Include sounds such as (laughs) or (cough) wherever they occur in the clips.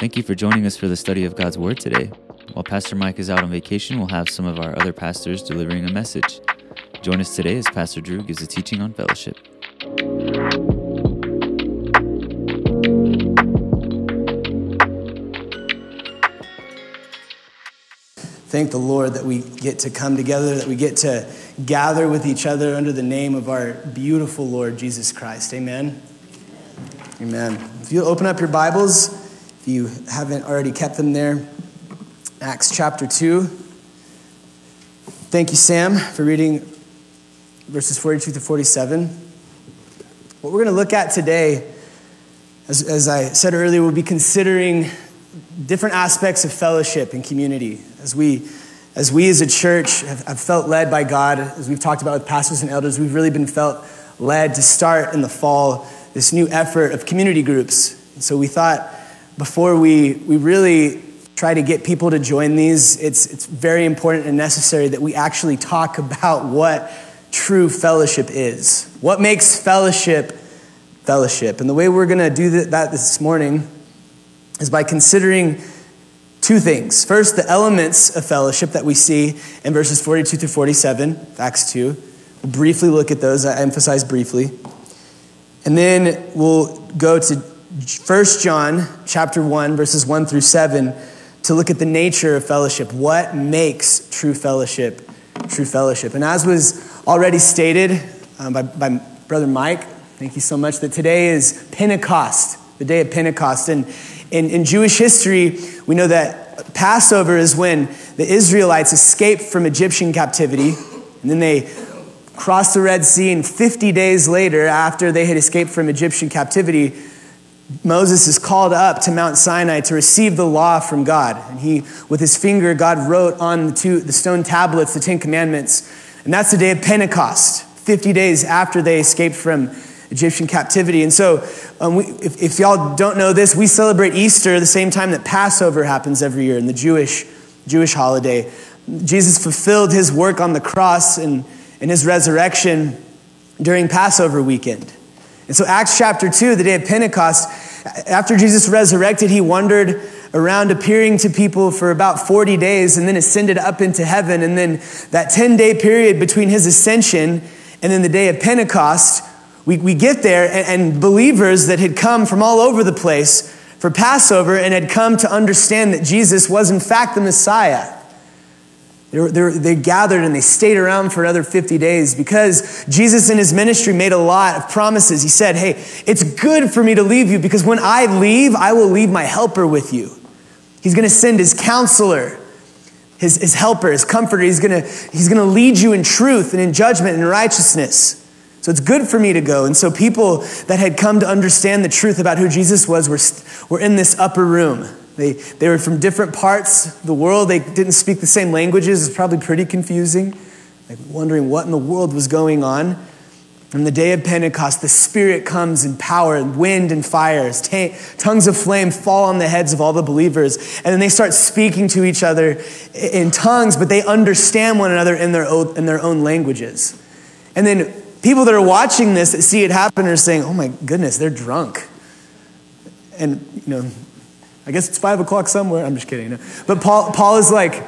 Thank you for joining us for the study of God's Word today. While Pastor Mike is out on vacation, we'll have some of our other pastors delivering a message. Join us today as Pastor Drew gives a teaching on fellowship. Thank the Lord that we get to come together, that we get to gather with each other under the name of our beautiful Lord Jesus Christ. Amen. Amen. If you open up your Bibles, you haven't already kept them there, Acts chapter 2. Thank you, Sam, for reading verses 42 to 47. What we're going to look at today, as, as I said earlier, we'll be considering different aspects of fellowship and community. As we, as we as a church have, have felt led by God, as we've talked about with pastors and elders, we've really been felt led to start in the fall this new effort of community groups. And so we thought before we, we really try to get people to join these, it's, it's very important and necessary that we actually talk about what true fellowship is. What makes fellowship fellowship? And the way we're going to do that this morning is by considering two things. First, the elements of fellowship that we see in verses 42 through 47, Acts 2. We'll briefly look at those, I emphasize briefly. And then we'll go to 1 John chapter 1, verses 1 through 7, to look at the nature of fellowship. What makes true fellowship true fellowship? And as was already stated um, by, by Brother Mike, thank you so much, that today is Pentecost, the day of Pentecost. And in, in Jewish history, we know that Passover is when the Israelites escaped from Egyptian captivity, and then they crossed the Red Sea, and 50 days later, after they had escaped from Egyptian captivity, Moses is called up to Mount Sinai to receive the law from God. And he, with his finger, God wrote on the, two, the stone tablets the Ten Commandments. And that's the day of Pentecost, 50 days after they escaped from Egyptian captivity. And so, um, we, if, if y'all don't know this, we celebrate Easter the same time that Passover happens every year in the Jewish, Jewish holiday. Jesus fulfilled his work on the cross and, and his resurrection during Passover weekend. And so, Acts chapter 2, the day of Pentecost, after Jesus resurrected, he wandered around appearing to people for about 40 days and then ascended up into heaven. And then that 10 day period between his ascension and then the day of Pentecost, we, we get there, and, and believers that had come from all over the place for Passover and had come to understand that Jesus was, in fact, the Messiah. They, were, they, were, they, gathered and they stayed around for another 50 days because Jesus in his ministry made a lot of promises. He said, Hey, it's good for me to leave you because when I leave, I will leave my helper with you. He's going to send his counselor, his, his helper, his comforter. He's going to, he's to lead you in truth and in judgment and righteousness. So it's good for me to go. And so people that had come to understand the truth about who Jesus was were, were in this upper room. They, they were from different parts of the world. They didn't speak the same languages. It's probably pretty confusing, like wondering what in the world was going on. On the day of Pentecost, the Spirit comes in power, and wind and fires, t- tongues of flame fall on the heads of all the believers. And then they start speaking to each other in tongues, but they understand one another in their own, in their own languages. And then people that are watching this that see it happen are saying, oh my goodness, they're drunk. And, you know, I guess it's five o'clock somewhere. I'm just kidding. No. But Paul, Paul is like,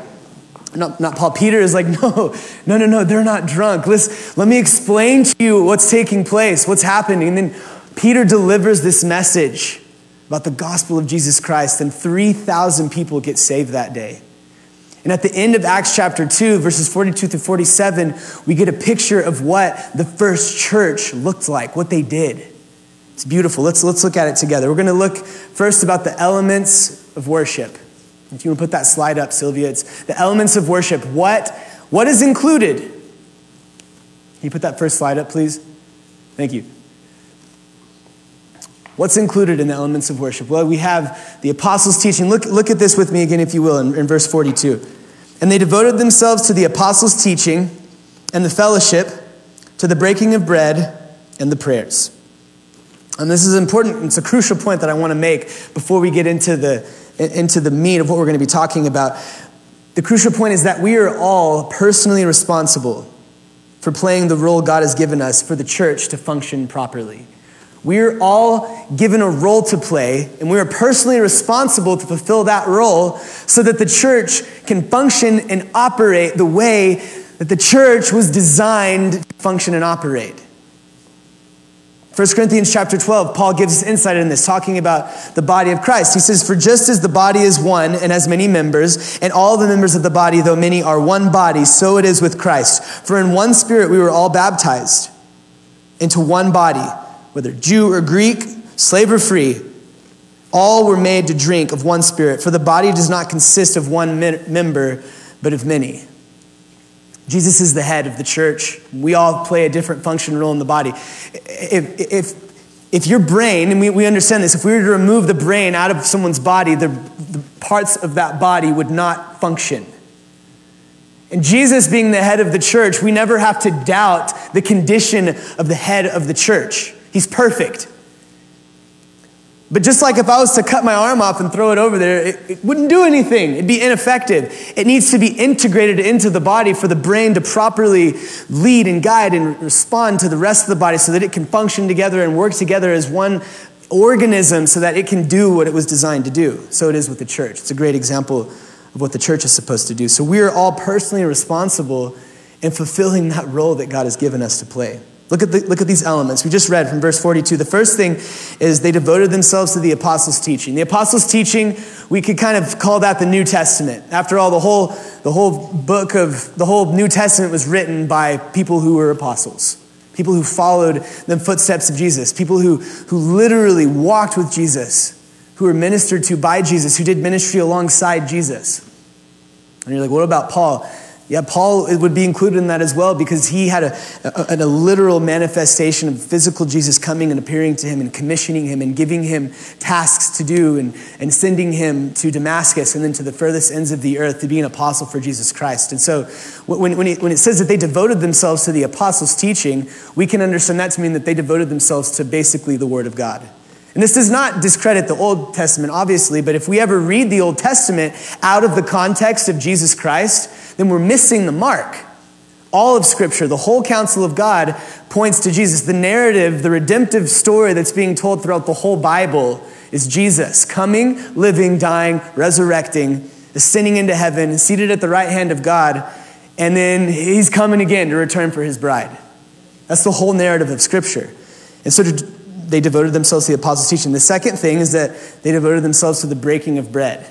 not, not Paul, Peter is like, (laughs) no, no, no, no, they're not drunk. Let's, let me explain to you what's taking place, what's happening. And then Peter delivers this message about the gospel of Jesus Christ, and 3,000 people get saved that day. And at the end of Acts chapter 2, verses 42 through 47, we get a picture of what the first church looked like, what they did. It's beautiful. Let's, let's look at it together. We're going to look first about the elements of worship. If you want to put that slide up, Sylvia, it's the elements of worship. What, what is included? Can you put that first slide up, please? Thank you. What's included in the elements of worship? Well, we have the apostles' teaching. Look, look at this with me again, if you will, in, in verse 42. And they devoted themselves to the apostles' teaching and the fellowship, to the breaking of bread and the prayers. And this is important, it's a crucial point that I want to make before we get into the, into the meat of what we're going to be talking about. The crucial point is that we are all personally responsible for playing the role God has given us for the church to function properly. We're all given a role to play, and we are personally responsible to fulfill that role so that the church can function and operate the way that the church was designed to function and operate. 1 Corinthians chapter 12, Paul gives us insight in this, talking about the body of Christ. He says, For just as the body is one and has many members, and all the members of the body, though many, are one body, so it is with Christ. For in one spirit we were all baptized into one body, whether Jew or Greek, slave or free. All were made to drink of one spirit, for the body does not consist of one member, but of many. Jesus is the head of the church. We all play a different function role in the body. If, if, if your brain, and we, we understand this, if we were to remove the brain out of someone's body, the, the parts of that body would not function. And Jesus being the head of the church, we never have to doubt the condition of the head of the church. He's perfect. But just like if I was to cut my arm off and throw it over there, it, it, wouldn't do anything. It'd be ineffective. It needs to be integrated into the body for the brain to properly lead and guide and respond to the rest of the body so that it can function together and work together as one organism so that it can do what it was designed to do. So it is with the church. It's a great example of what the church is supposed to do. So we are all personally responsible in fulfilling that role that God has given us to play. Look at, the, look at these elements. We just read from verse 42. The first thing is they devoted themselves to the apostles' teaching. The apostles' teaching, we could kind of call that the New Testament. After all, the whole, the whole book of the whole New Testament was written by people who were apostles, people who followed the footsteps of Jesus, people who, who literally walked with Jesus, who were ministered to by Jesus, who did ministry alongside Jesus. And you're like, what about Paul? Yeah, Paul would be included in that as well because he had a, a, a, literal manifestation of physical Jesus coming and appearing to him and commissioning him and giving him tasks to do and, and sending him to Damascus and then to the furthest ends of the earth to be an apostle for Jesus Christ. And so when, when, it, when it says that they devoted themselves to the apostles' teaching, we can understand that to mean that they devoted themselves to basically the Word of God. And this does not discredit the Old Testament, obviously, but if we ever read the Old Testament out of the context of Jesus Christ, then we're missing the mark. All of Scripture, the whole counsel of God, points to Jesus. The narrative, the redemptive story that's being told throughout the whole Bible is Jesus coming, living, dying, resurrecting, ascending into heaven, seated at the right hand of God, and then he's coming again to return for his bride. That's the whole narrative of Scripture. And so they devoted themselves to the apostles' teaching. The second thing is that they devoted themselves to the breaking of bread.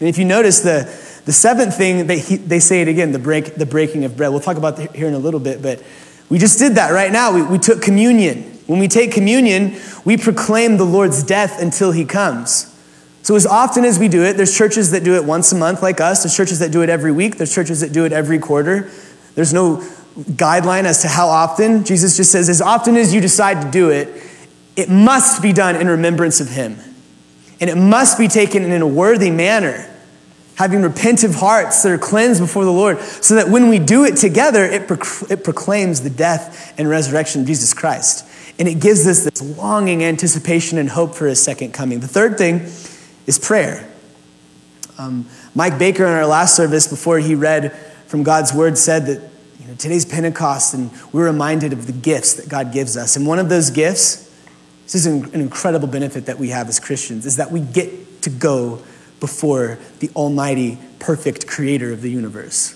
And if you notice, the, the seventh thing, they, they say it again, the, break, the breaking of bread. We'll talk about that here in a little bit, but we just did that right now. We, we took communion. When we take communion, we proclaim the Lord's death until he comes. So, as often as we do it, there's churches that do it once a month, like us. There's churches that do it every week. There's churches that do it every quarter. There's no guideline as to how often. Jesus just says, as often as you decide to do it, it must be done in remembrance of him. And it must be taken in a worthy manner having repentive hearts that are cleansed before the Lord, so that when we do it together, it, proc- it proclaims the death and resurrection of Jesus Christ. And it gives us this longing anticipation and hope for his second coming. The third thing is prayer. Um, Mike Baker in our last service, before he read from God's word, said that you know, today's Pentecost, and we're reminded of the gifts that God gives us. And one of those gifts, this is an incredible benefit that we have as Christians, is that we get to go before the almighty, perfect creator of the universe.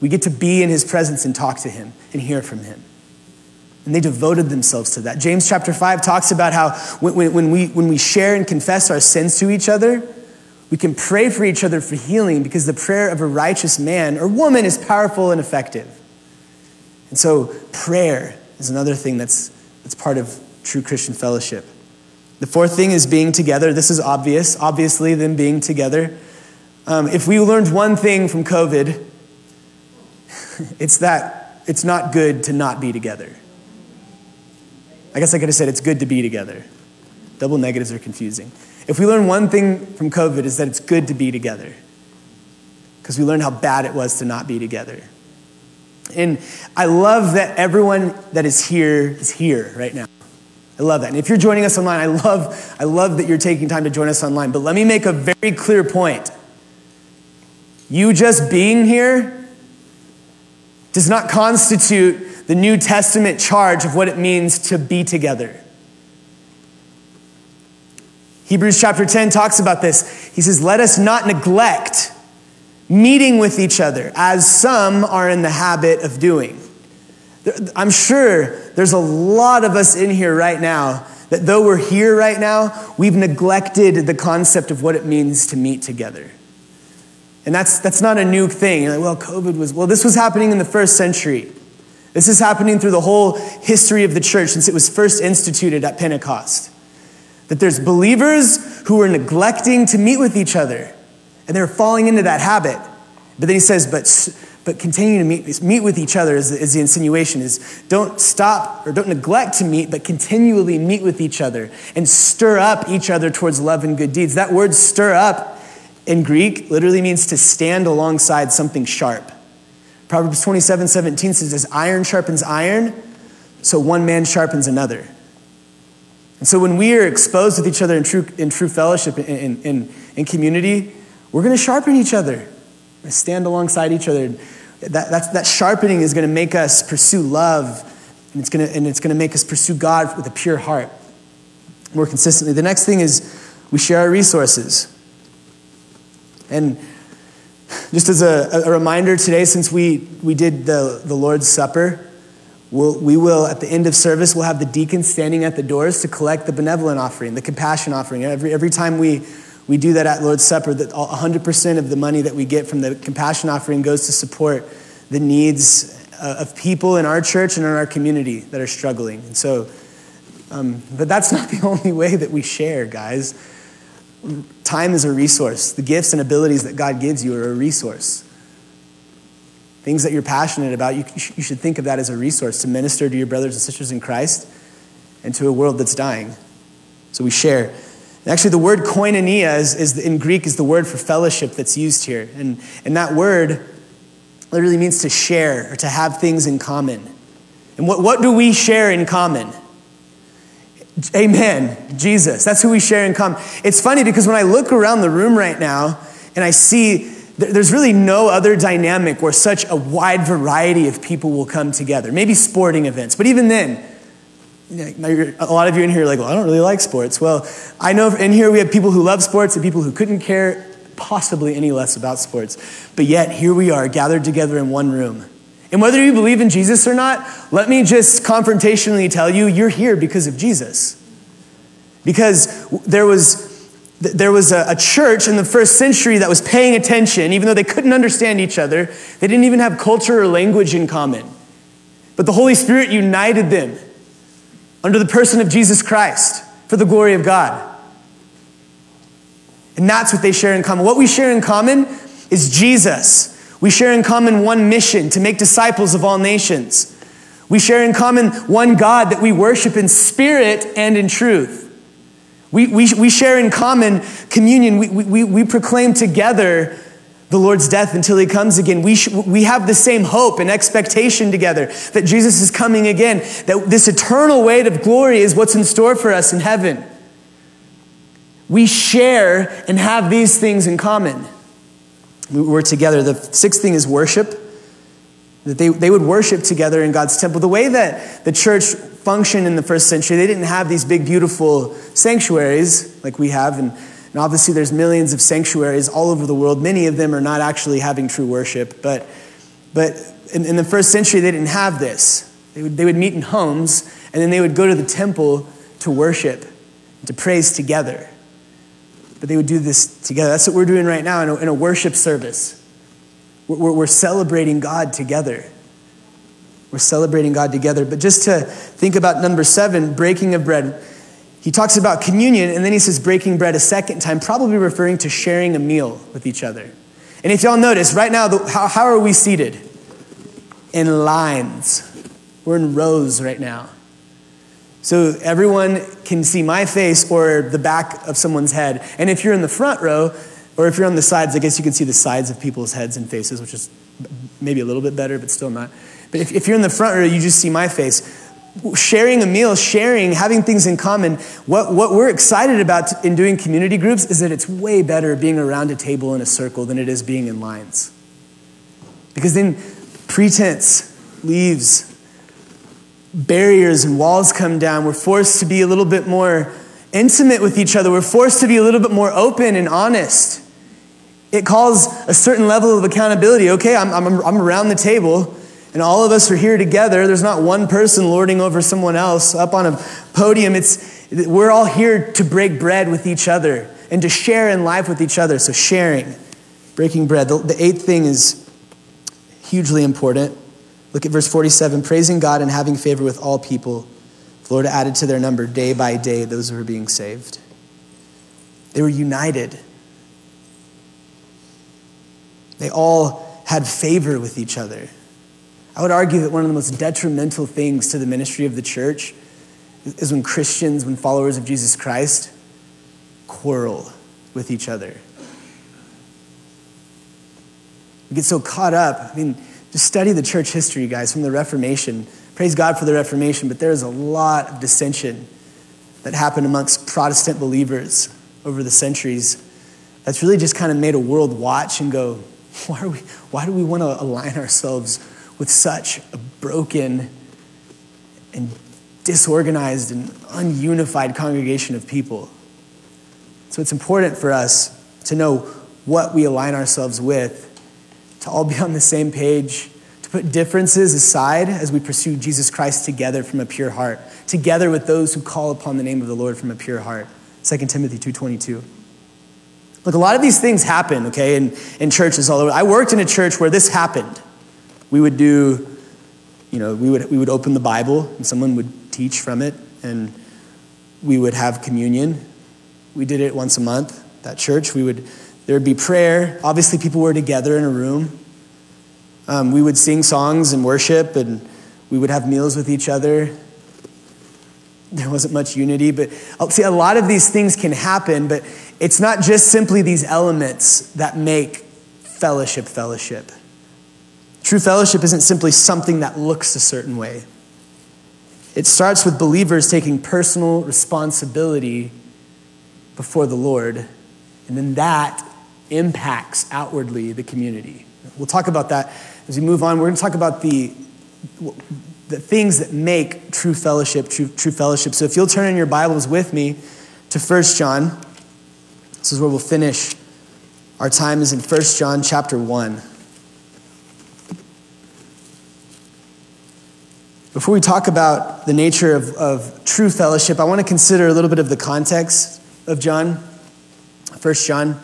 We get to be in his presence and talk to him and hear from him. And they devoted themselves to that. James chapter 5 talks about how when, when, we, when we share and confess our sins to each other, we can pray for each other for healing because the prayer of a righteous man or woman is powerful and effective. And so, prayer is another thing that's, that's part of true Christian fellowship. The fourth thing is being together. This is obvious, obviously, them being together. Um, if we learned one thing from COVID, (laughs) it's that it's not good to not be together. I guess I could have said it's good to be together. Double negatives are confusing. If we learn one thing from COVID, is that it's good to be together. Because we learned how bad it was to not be together. And I love that everyone that is here is here right now. I love that. And if you're joining us online, I love, I love that you're taking time to join us online. But let me make a very clear point. You just being here does not constitute the New Testament charge of what it means to be together. Hebrews chapter 10 talks about this. He says, Let us not neglect meeting with each other, as some are in the habit of doing. I'm sure there's a lot of us in here right now that though we're here right now, we've neglected the concept of what it means to meet together. And that's, that's not a new thing. Like, well, COVID was, well, this was happening in the first century. This is happening through the whole history of the church since it was first instituted at Pentecost. That there's believers who are neglecting to meet with each other, and they're falling into that habit. But then he says, but, but continue to meet, meet with each other is, is the insinuation is don't stop or don't neglect to meet, but continually meet with each other and stir up each other towards love and good deeds. That word stir up in Greek literally means to stand alongside something sharp. Proverbs 27 17 says, As iron sharpens iron, so one man sharpens another. And so when we are exposed with each other in true, in true fellowship, in, in, in community, we're going to sharpen each other. Stand alongside each other. That, that sharpening is going to make us pursue love, and it's going to, and it's going to make us pursue God with a pure heart more consistently. The next thing is we share our resources. And just as a, a reminder today, since we, we did the, the Lord's Supper, we'll, we will, at the end of service, we'll have the deacons standing at the doors to collect the benevolent offering, the compassion offering. Every, every time we, we do that at Lord's Supper, that 100% of the money that we get from the compassion offering goes to support the needs uh, of people in our church and in our community that are struggling. And so, um, but that's (laughs) not the only way that we share, guys. Time is a resource. The gifts and abilities that God gives you are a resource. Things that you're passionate about, you, you should think of that as a resource to minister to your brothers and sisters in Christ and to a world that's dying. So we share. Actually, the word koinonia is, is, in Greek is the word for fellowship that's used here. And, and that word literally means to share or to have things in common. And what, what do we share in common? Amen. Jesus. That's who we share in common. It's funny because when I look around the room right now and I see there's really no other dynamic where such a wide variety of people will come together. Maybe sporting events, but even then, a lot of you in here are like, well, I don't really like sports. Well, I know in here we have people who love sports and people who couldn't care possibly any less about sports. But yet, here we are gathered together in one room. And whether you believe in Jesus or not, let me just confrontationally tell you, you're here because of Jesus. Because there was, there was a, a, church in the first century that was paying attention, even though they couldn't understand each other. They didn't even have culture or language in common. But the Holy Spirit united them under the person of Jesus Christ for the glory of God. And that's what they share in common. What we share in common is Jesus. We share in common one mission to make disciples of all nations. We share in common one God that we worship in spirit and in truth. We, we, we share in common communion. We, we, we proclaim together the Lord's death until he comes again. We, sh- we have the same hope and expectation together that Jesus is coming again, that this eternal weight of glory is what's in store for us in heaven. We share and have these things in common we're together. The sixth thing is worship. That they, they would worship together in God's temple. The way that the church functioned in the first century, they didn't have these big, beautiful sanctuaries like we have. And, and obviously, there's millions of sanctuaries all over the world. Many of them are not actually having true worship. But, but in, in the first century, they didn't have this. They would, they would meet in homes, and then they would go to the temple to worship, to praise together but they would do this together. That's what we're doing right now in a, in a worship service. We're, we're celebrating God together. We're celebrating God together. But just to think about number seven, breaking of bread, he talks about communion and then he says breaking bread a second time, probably referring to sharing a meal with each other. And if y'all notice, right now, the, how, how are we seated? In lines. We're in rows right now. So everyone can see my face or the back of someone's head. And if you're in the front row, or if you're on the sides, I guess you can see the sides of people's heads and faces, which is maybe a little bit better, but still not. But if, if you're in the front row, you just see my face. Sharing a meal, sharing, having things in common. What, what we're excited about in doing community groups is that it's way better being around a table in a circle than it is being in lines. Because then pretense leaves barriers and walls come down. We're forced to be a little bit more intimate with each other. We're forced to be a little bit more open and honest. It calls a certain level of accountability. Okay, I'm, I'm, I'm around the table and all of us are here together. There's not one person lording over someone else up on a podium. It's, we're all here to break bread with each other and to share in life with each other. So, sharing, breaking bread. The, the eighth thing is hugely important. Look at verse 47 praising God and having favor with all people. The Lord added to their number day by day those who were being saved. They were united. They all had favor with each other. I would argue that one of the most detrimental things to the ministry of the church is when Christians, when followers of Jesus Christ, quarrel with each other. We get so caught up. I mean, just study the church history, guys, from the Reformation. Praise God for the Reformation, but there is a lot of dissension that happened amongst Protestant believers over the centuries that's really just kind of made a world watch and go, (laughs) why, are we, why do we want to align ourselves with such a broken and disorganized and ununified congregation of people. So it's important for us to know what we align ourselves with, to all be on the same page, to put differences aside as we pursue Jesus Christ together from a pure heart, together with those who call upon the name of the Lord from a pure heart. 2 Timothy 2.22. Look, a lot of these things happen, okay, in, in churches all over. I worked in a church where this happened. We would do, you know, we would, we would open the Bible and someone would teach from it and we would have communion. We did it once a month, that church. We would, there would be prayer. Obviously, people were together in a room. Um, we would sing songs and worship and we would have meals with each other. There wasn't much unity, but see a lot of these things can happen, but it's not just simply these elements that make fellowship fellowship. True fellowship isn't simply something that looks a certain way. It starts with believers taking personal responsibility before the Lord, and then that impacts outwardly the community. We'll talk about that as we move on. We're going to talk about the, the things that make true fellowship true, true fellowship. So if you'll turn in your Bibles with me to 1 John, this is where we'll finish. Our time is in 1 John chapter 1. Before we talk about the nature of, of true fellowship, I want to consider a little bit of the context of John, First John.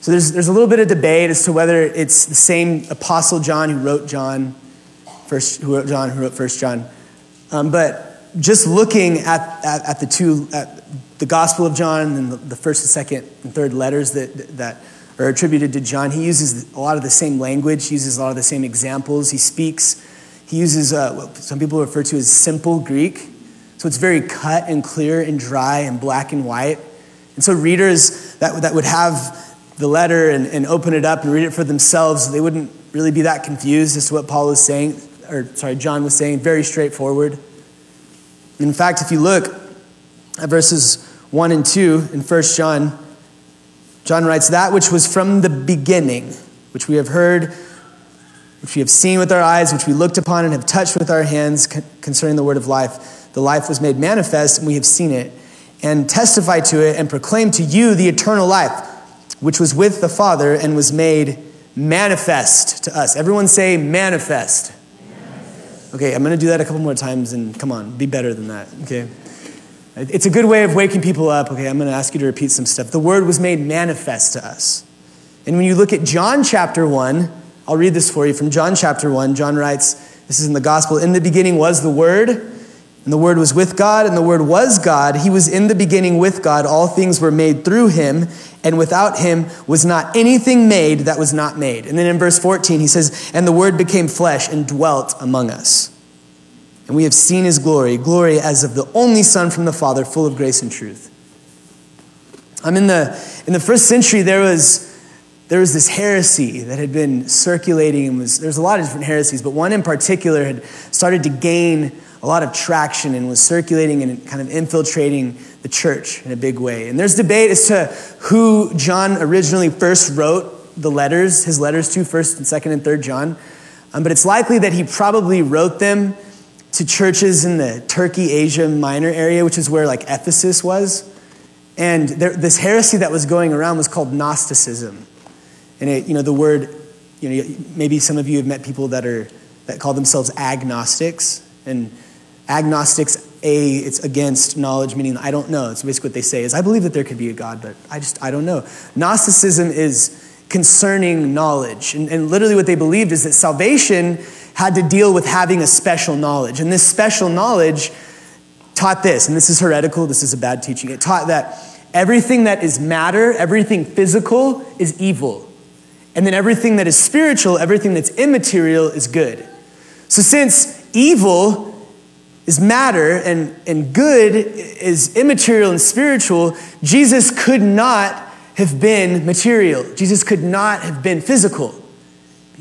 So there's, there's a little bit of debate as to whether it's the same apostle John who wrote John, first, who wrote John, who wrote First John. Um, but just looking at, at, at, the two, at the Gospel of John and the, the first and second and third letters that, that are attributed to John, he uses a lot of the same language, he uses a lot of the same examples. He speaks he uses uh, what some people refer to as simple Greek. So it's very cut and clear and dry and black and white. And so readers that, that would have the letter and, and open it up and read it for themselves, they wouldn't really be that confused as to what Paul was saying, or sorry, John was saying, very straightforward. In fact, if you look at verses 1 and 2 in 1 John, John writes, That which was from the beginning, which we have heard which we have seen with our eyes, which we looked upon and have touched with our hands concerning the word of life. The life was made manifest, and we have seen it, and testified to it, and proclaimed to you the eternal life, which was with the Father and was made manifest to us. Everyone say manifest. manifest. Okay, I'm going to do that a couple more times, and come on, be better than that, okay? It's a good way of waking people up. Okay, I'm going to ask you to repeat some stuff. The word was made manifest to us. And when you look at John chapter 1, I'll read this for you from John chapter 1. John writes, This is in the gospel. In the beginning was the Word, and the Word was with God, and the Word was God. He was in the beginning with God. All things were made through him, and without him was not anything made that was not made. And then in verse 14, he says, And the Word became flesh and dwelt among us. And we have seen his glory, glory as of the only Son from the Father, full of grace and truth. I'm in the, in the first century, there was there was this heresy that had been circulating and was there's a lot of different heresies but one in particular had started to gain a lot of traction and was circulating and kind of infiltrating the church in a big way. And there's debate as to who john originally first wrote the letters his letters to first and second and third john. Um, but it's likely that he probably wrote them to churches in the turkey asia minor area which is where like ephesus was. And there, this heresy that was going around was called Gnosticism. And it, you know, the word, you know, maybe some of you have met people that are that call themselves agnostics. And agnostics, a, it's against knowledge, meaning I don't know. It's basically what they say is I believe that there could be a God, but I just I don't know. Gnosticism is concerning knowledge. And, and literally what they believed is that salvation had to deal with having a special knowledge. And this special knowledge taught this, and this is heretical, this is a bad teaching. It taught that everything that is matter, everything physical, is evil. And then everything that is spiritual, everything that's immaterial, is good. So since evil is matter and, and good is immaterial and spiritual, Jesus could not have been material. Jesus could not have been physical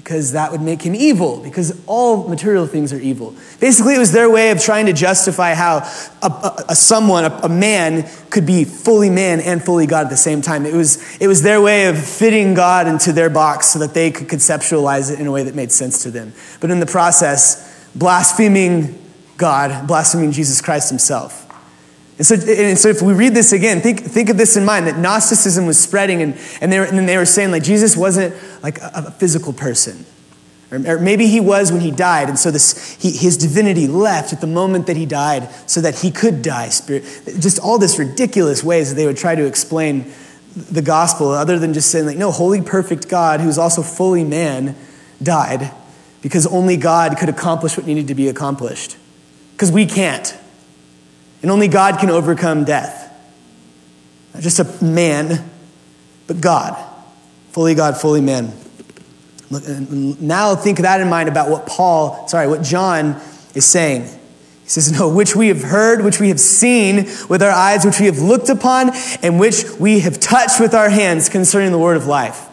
because that would make him evil, because all material things are evil. Basically, it was their way of trying to justify how a, a, a someone, a, a, man, could be fully man and fully God at the same time. It was, it was their way of fitting God into their box so that they could conceptualize it in a way that made sense to them. But in the process, blaspheming God, blaspheming Jesus Christ himself. And so, and so if we read this again, think, think of this in mind that Gnosticism was spreading, and, and, they were, and they were saying like Jesus wasn't like a, a physical person. Or, or, maybe he was when he died, and so this, he, his divinity left at the moment that he died so that he could die. Spirit, just all this ridiculous ways that they would try to explain the gospel, other than just saying, like, no, holy, perfect God, who's also fully man, died because only God could accomplish what needed to be accomplished. Because we can't. And only God can overcome death. Not just a man, but God. Fully God, fully man. Now think that in mind about what Paul, sorry, what John is saying. He says, No, which we have heard, which we have seen with our eyes, which we have looked upon, and which we have touched with our hands concerning the word of life.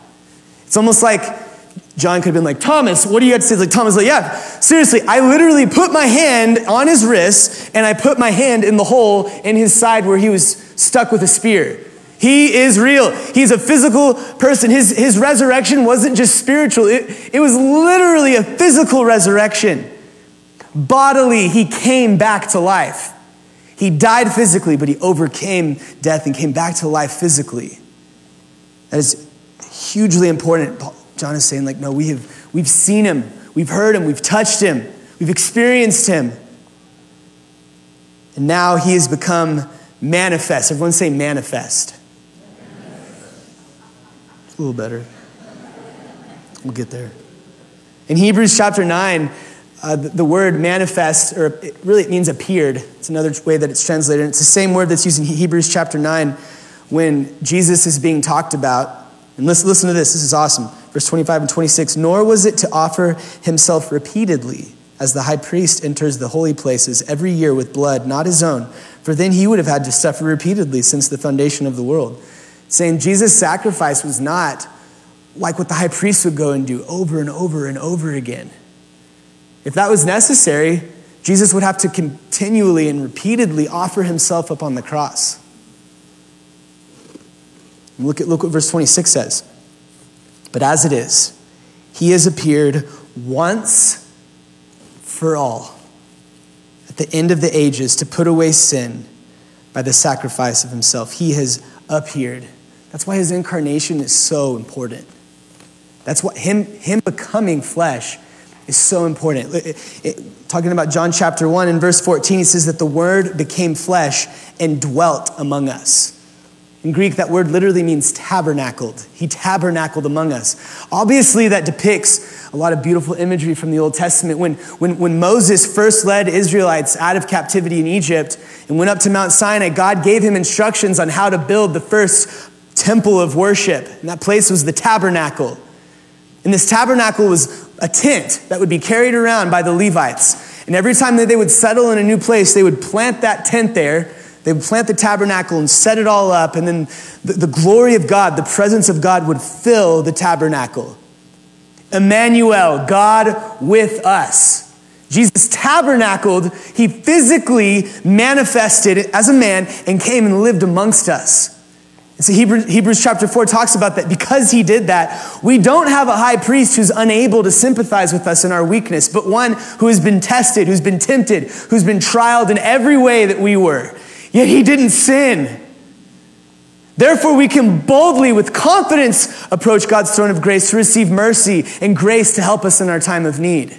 It's almost like John could have been like, Thomas, what do you have to say? Like, Thomas, like, yeah, seriously, I literally put my hand on his wrist and I put my hand in the hole in his side where he was stuck with a spear. He is real. He's a physical person. His, his resurrection wasn't just spiritual, it, it was literally a physical resurrection. Bodily, he came back to life. He died physically, but he overcame death and came back to life physically. That is hugely important. John is saying, like, no, we have we've seen him, we've heard him, we've touched him, we've experienced him. And now he has become manifest. Everyone say manifest. It's a little better. We'll get there. In Hebrews chapter 9, uh, the, the, word manifest, or it really it means appeared. It's another way that it's translated. It's the same word that's used in Hebrews chapter 9 when Jesus is being talked about. And listen, listen to this, this is awesome. Verse 25 and 26 Nor was it to offer himself repeatedly as the high priest enters the holy places every year with blood, not his own, for then he would have had to suffer repeatedly since the foundation of the world. Saying Jesus' sacrifice was not like what the high priest would go and do over and over and over again. If that was necessary, Jesus would have to continually and repeatedly offer himself up on the cross. Look at look what verse 26 says. But as it is, he has appeared once for all at the end of the ages to put away sin by the sacrifice of himself. He has appeared. That's why his incarnation is so important. That's what him, him becoming flesh is so important. It, it, talking about John chapter 1 in verse 14, he says that the word became flesh and dwelt among us. In Greek, that word literally means tabernacled. He tabernacled among us. Obviously, that depicts a lot of beautiful imagery from the Old Testament. When, when, when Moses first led Israelites out of captivity in Egypt and went up to Mount Sinai, God gave him instructions on how to build the first temple of worship. And that place was the tabernacle. And this tabernacle was a tent that would be carried around by the Levites. And every time that they would settle in a new place, they would plant that tent there they would plant the tabernacle and set it all up, and then the, the glory of God, the presence of God would fill the tabernacle. Emmanuel, God with us. Jesus tabernacled, he physically manifested as a man and came and lived amongst us. And so Hebrews, Hebrews chapter 4 talks about that because he did that, we don't have a high priest who's unable to sympathize with us in our weakness, but one who has been tested, who's been tempted, who's been trialed in every way that we were. Yet he didn't sin. Therefore, we can boldly, with confidence, approach God's throne of grace to receive mercy and grace to help us in our time of need.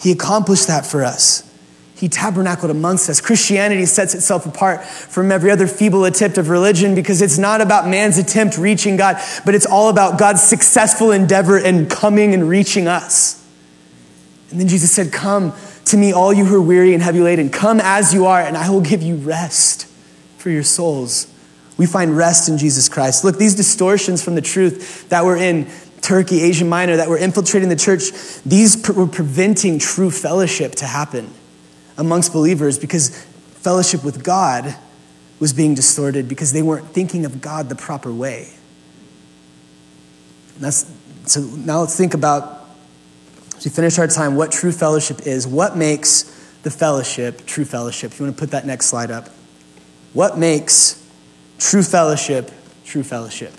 He accomplished that for us. He tabernacled amongst us. Christianity sets itself apart from every other feeble attempt of religion because it's not about man's attempt reaching God, but it's all about God's successful endeavor in coming and reaching us. And then Jesus said, Come to me, all you who are weary and heavy laden. Come as you are, and I will give you rest for your souls. We find rest in Jesus Christ. Look, these distortions from the truth that were in Turkey, Asia Minor, that were infiltrating the church, these were preventing true fellowship to happen amongst believers because fellowship with God was being distorted because they weren't thinking of God the proper way. That's, so now let's think about, as we finish our time, what true fellowship is. What makes the fellowship true fellowship? If you want to put that next slide up. What makes true fellowship true fellowship?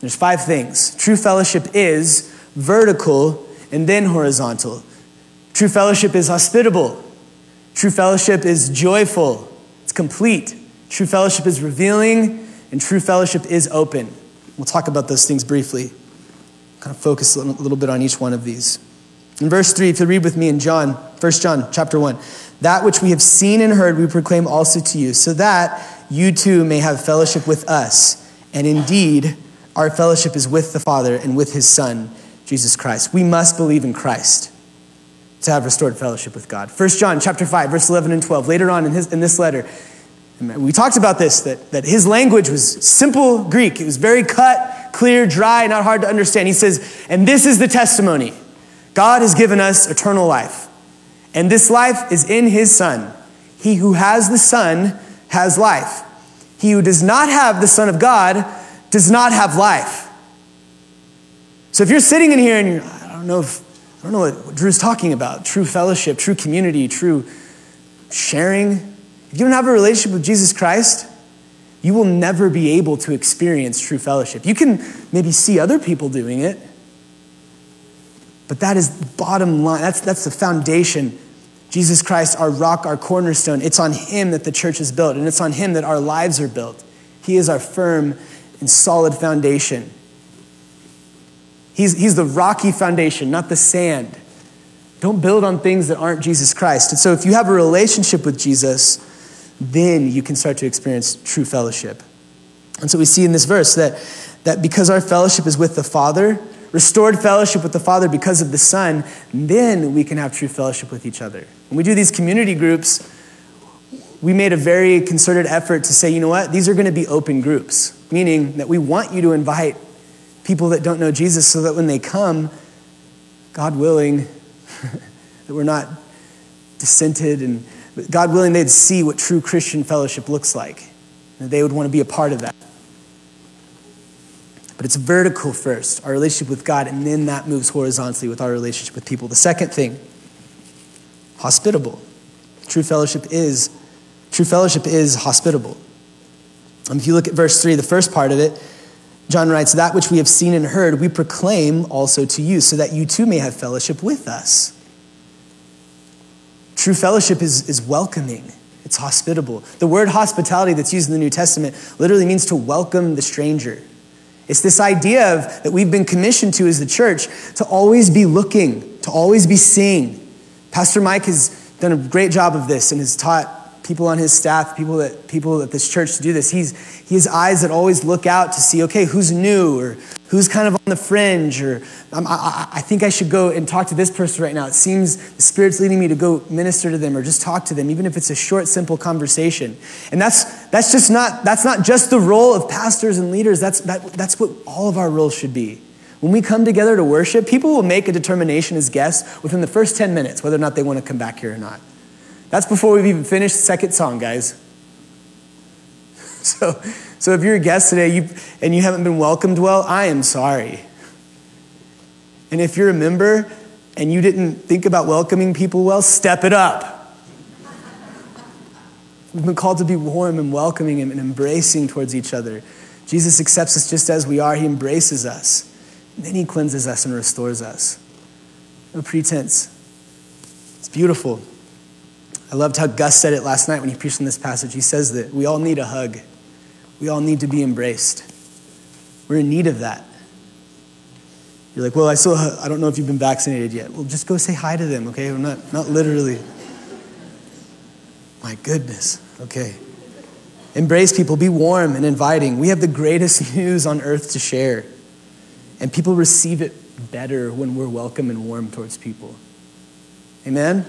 There's five things. True fellowship is vertical and then horizontal. True fellowship is hospitable. True fellowship is joyful. It's complete. True fellowship is revealing, and true fellowship is open. We'll talk about those things briefly. Kind of focus a little bit on each one of these. In verse 3, if you read with me in John, 1 John chapter 1, that which we have seen and heard we proclaim also to you, so that you too may have fellowship with us. And indeed, our fellowship is with the Father and with his Son, Jesus Christ. We must believe in Christ to have restored fellowship with God. 1 John chapter 5, verse 11 and 12. Later on in, his, in this letter, we talked about this, that, that his language was simple Greek. It was very cut, clear, dry, not hard to understand. He says, and this is the testimony. God has given us eternal life. And this life is in his Son. He who has the Son has life. He who does not have the Son of God does not have life. So if you're sitting in here and you're, I don't know if I don't know what Drew's talking about true fellowship, true community, true sharing. If you don't have a relationship with Jesus Christ, you will never be able to experience true fellowship. You can maybe see other people doing it, but that is bottom line. That's, that's the foundation. Jesus Christ, our rock, our cornerstone. It's on Him that the church is built, and it's on Him that our lives are built. He is our firm and solid foundation. He's, he's the rocky foundation, not the sand. Don't build on things that aren't Jesus Christ. And so, if you have a relationship with Jesus, then you can start to experience true fellowship. And so, we see in this verse that, that because our fellowship is with the Father, restored fellowship with the Father because of the Son, then we can have true fellowship with each other. When we do these community groups, we made a very concerted effort to say, you know what, these are going to be open groups, meaning that we want you to invite people that don't know Jesus so that when they come, God willing, (laughs) that we're not dissented and God willing, they'd see what true Christian fellowship looks like. And they would want to be a part of that. But it's vertical first, our relationship with God, and then that moves horizontally with our relationship with people. The second thing, hospitable. True fellowship is true fellowship is hospitable. Um, if you look at verse 3, the first part of it, John writes, That which we have seen and heard, we proclaim also to you, so that you too may have fellowship with us. True fellowship is, is welcoming, it's hospitable. The word hospitality that's used in the New Testament literally means to welcome the stranger. It's this idea of, that we've been commissioned to as the church to always be looking, to always be seeing. Pastor Mike has done a great job of this and has taught people on his staff, people that people at this church to do this. He's he has eyes that always look out to see, okay, who's new or who's kind of on the fringe, or um, I, I, think I should go and talk to this person right now. It seems the Spirit's leading me to go minister to them or just talk to them, even if it's a short, simple conversation. And that's that's just not that's not just the role of pastors and leaders. That's that, that's what all of our roles should be. When we come together to worship, people will make a determination as guests within the first 10 minutes whether or not they want to come back here or not. That's before we've even finished the second song, guys. So, so if you're a guest today you, and you haven't been welcomed well, I am sorry. And if you're a member and you didn't think about welcoming people well, step it up. We've been called to be warm and welcoming and embracing towards each other. Jesus accepts us just as we are, He embraces us. And then He cleanses us and restores us. No pretense. It's beautiful. I loved how Gus said it last night when he preached on this passage. He says that we all need a hug. We all need to be embraced. We're in need of that. You're like, well, I still, I don't know if you've been vaccinated yet. Well, just go say hi to them, okay? I'm not, not literally. My goodness, okay. Embrace people, be warm and inviting. We have the greatest (laughs) news on earth to share. And people receive it better when we're welcome and warm towards people. Amen?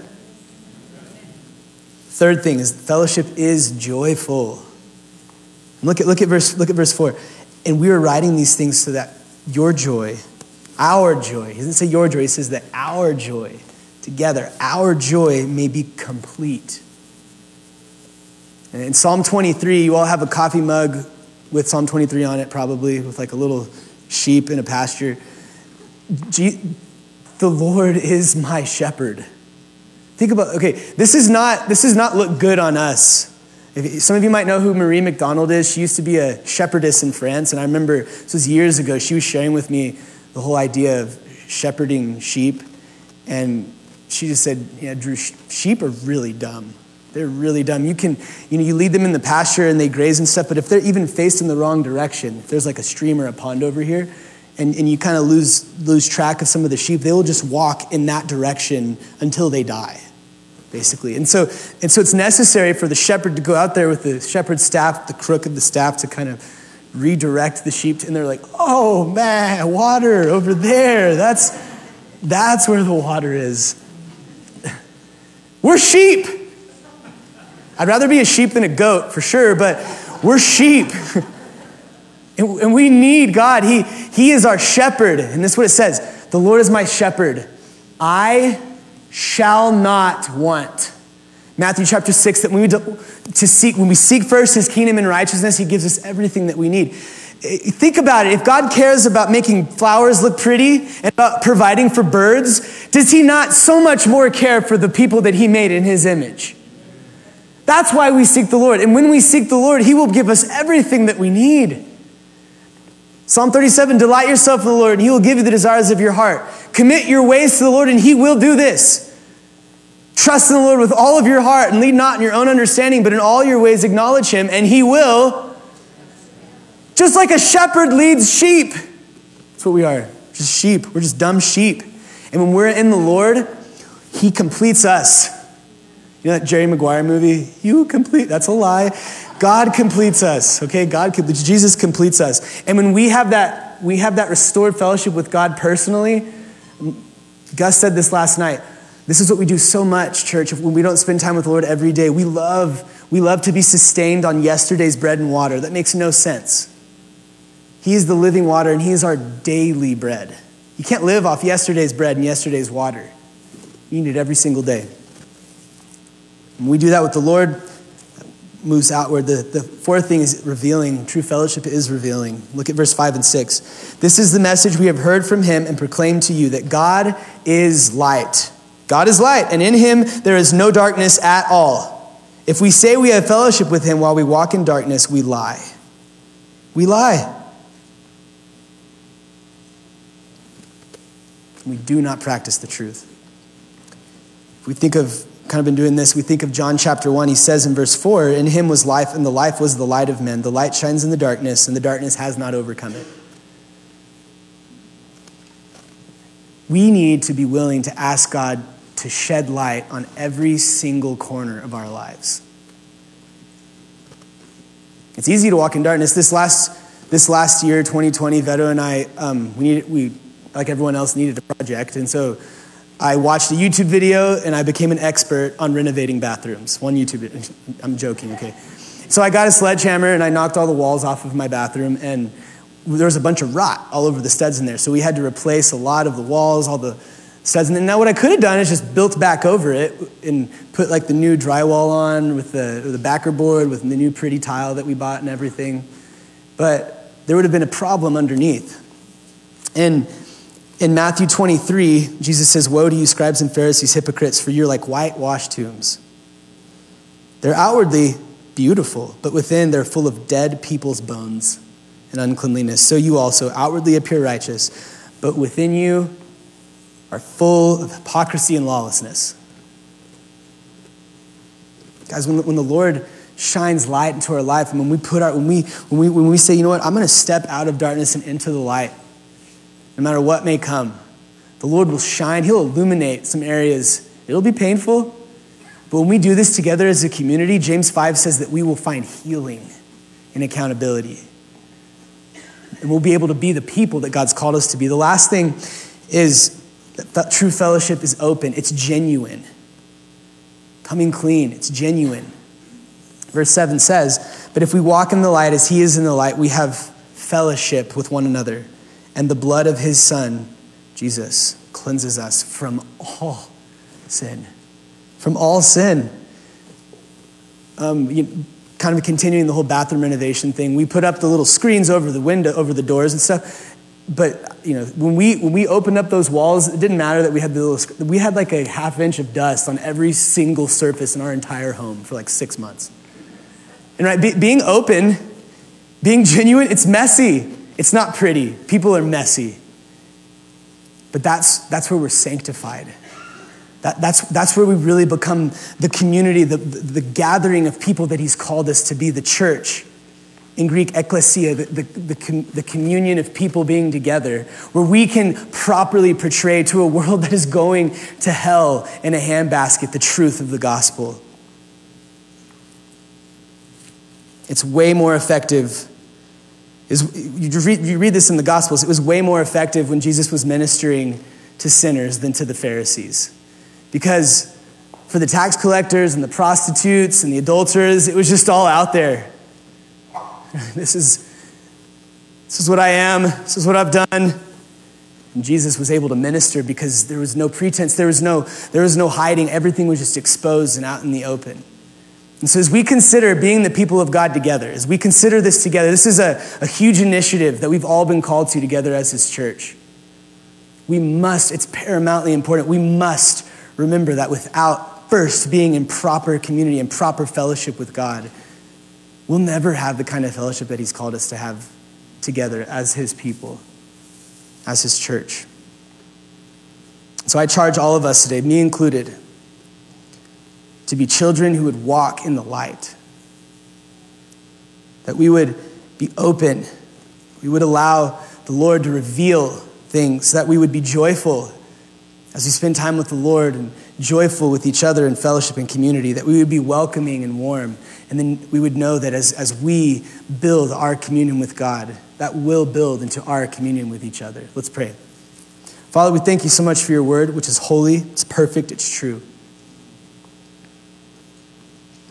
Third thing is fellowship is joyful. Look at, look at, verse, look at verse 4. And we are writing these things so that your joy, our joy, he doesn't say your joy, he says that our joy together, our joy may be complete. And in Psalm 23, you all have a coffee mug with Psalm 23 on it, probably, with like a little sheep in a pasture. the Lord is my shepherd. Think about, okay, this is not, this does not look good on us. If, some of you might know who Marie McDonald is. She used to be a shepherdess in France, and I remember this was years ago. She was sharing with me the whole idea of shepherding sheep, and she just said, "Yeah, Drew, sheep are really dumb. They're really dumb. You can, you know, you lead them in the pasture and they graze and stuff, but if they're even faced in the wrong direction, if there's like a stream or a pond over here, and, and you kind of lose lose track of some of the sheep, they will just walk in that direction until they die basically. And so, and so it's necessary for the shepherd to go out there with the shepherd's staff, the crook of the staff, to kind of redirect the sheep. And they're like, oh man, water over there. That's, that's where the water is. We're sheep. I'd rather be a sheep than a goat for sure, but we're sheep. (laughs) and, and we need God. He, he is our shepherd. And this is what it says The Lord is my shepherd. I shall not want. Matthew chapter 6, that when we, do, to seek, when we seek first his kingdom and righteousness, he gives us everything that we need. Eh, think about it. If God cares about making flowers look pretty and about providing for birds, does he not so much more care for the people that he made in his image? That's why we seek the Lord. And when we seek the Lord, he will give us everything that we need. Psalm 37 Delight yourself in the Lord, and he will give you the desires of your heart. Commit your ways to the Lord, and He will do this. Trust in the Lord with all of your heart and lead not in your own understanding, but in all your ways acknowledge Him, and He will. Just like a shepherd leads sheep. That's what we are. Just sheep. We're just dumb sheep. And when we're in the Lord, He completes us. You know that Jerry Maguire movie? You complete. That's a lie. God completes us. Okay, God. Jesus completes us. And when we have that, we have that restored fellowship with God personally Gus said this last night. This is what we do so much, church, when we don't spend time with the Lord every day. We love, we love to be sustained on yesterday's bread and water. That makes no sense. He is the living water, and He is our daily bread. You can't live off yesterday's bread and yesterday's water. You need it every single day. When we do that with the Lord, moves outward. The, the fourth thing is revealing. True fellowship is revealing. Look at verse 5 and 6. This is the message we have heard from him and proclaimed to you that God is light. God is light, and in him there is no darkness at all. If we say we have fellowship with him while we walk in darkness, we lie. We lie. We do not practice the truth. If we think of kind of been doing this, we think of John chapter 1. He says in verse 4 In him was life, and the life was the light of men. The light shines in the darkness, and the darkness has not overcome it. We need to be willing to ask God to shed light on every single corner of our lives. It's easy to walk in darkness. This last, this last year, 2020, Veto and I, um, we, needed, we, like everyone else, needed a project. And so I watched a YouTube video and I became an expert on renovating bathrooms. One YouTube, I'm joking, okay. So I got a sledgehammer and I knocked all the walls off of my bathroom and there was a bunch of rot all over the studs in there. So we had to replace a lot of the walls, all the studs. And now what I could have done is just built back over it and put like the new drywall on with the, the backer board, with the new pretty tile that we bought and everything. But there would have been a problem underneath. And in Matthew 23, Jesus says, Woe to you, scribes and Pharisees, hypocrites, for you're like whitewashed tombs. They're outwardly beautiful, but within they're full of dead people's bones and uncleanliness. So you also outwardly appear righteous, but within you are full of hypocrisy and lawlessness. Guys, when when the Lord shines light into our life. And when we put our, when we, when we, when we say, you know what, I'm going to step out of darkness and into the light, no matter what may come, the Lord will shine. He'll illuminate some areas. It'll be painful, but when we do this together as a community, James 5 says that we will find healing and accountability. And we'll be able to be the people that God's called us to be. The last thing is that true fellowship is open, it's genuine. Coming clean, it's genuine. Verse 7 says, But if we walk in the light as he is in the light, we have fellowship with one another, and the blood of his son, Jesus, cleanses us from all sin. From all sin. Um, you, kind of continuing the whole bathroom renovation thing, we put up the little screens over the window, over the doors and stuff but you know when we when we opened up those walls it didn't matter that we had the little we had like a half inch of dust on every single surface in our entire home for like six months and right be, being open being genuine it's messy it's not pretty people are messy but that's that's where we're sanctified that, that's, that's where we really become the community the, the, the gathering of people that he's called us to be the church in Greek, ecclesia, the, the, the, the, communion of people being together, where we can properly portray to a world (laughs) that is going to hell in a handbasket the truth of the gospel. It's way more effective. Is, you, read, you read this in the Gospels, it was way more effective when Jesus was ministering to sinners than to the Pharisees. Because for the tax collectors and the prostitutes and the adulterers, it was just all out there. (laughs) This is, this is what I am. This is what I've done. And Jesus was able to minister because there was no pretense, there was no, there was no hiding. Everything was just exposed and out in the open. And so, as we consider being the people of God together, as we consider this together, this is a, a huge initiative that we've all been called to together as His church. We must, it's paramountly important, we must remember that without first being in proper community and proper fellowship with God, we'll never have the kind of fellowship that He's called us to have together as His people, as His church. So I charge all of us today, me included, to be children who would walk in the light, that we would be open, we would allow the Lord to reveal things, that we would be joyful as we spend time with the Lord and joyful with each other in fellowship and community, that we would be welcoming and warm. And then we would know that as, as we build our communion with God, that will build into our communion with each other. Let's pray. Father, we thank you so much for your word, which is holy, it's perfect, it's true.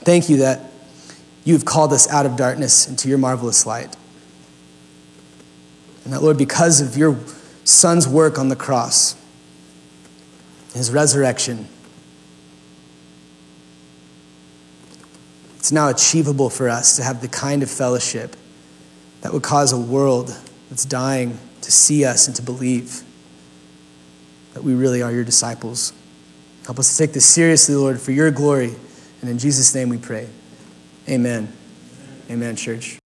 Thank you that you have called us out of darkness into your marvelous light. And that, Lord, because of your Son's work on the cross, his resurrection, it's now achievable for us to have the kind of fellowship that would cause a world that's dying to see us and to believe that we really are your disciples. Help us to take this seriously, Lord, for your glory. And in Jesus' name we pray. Amen. Amen, church.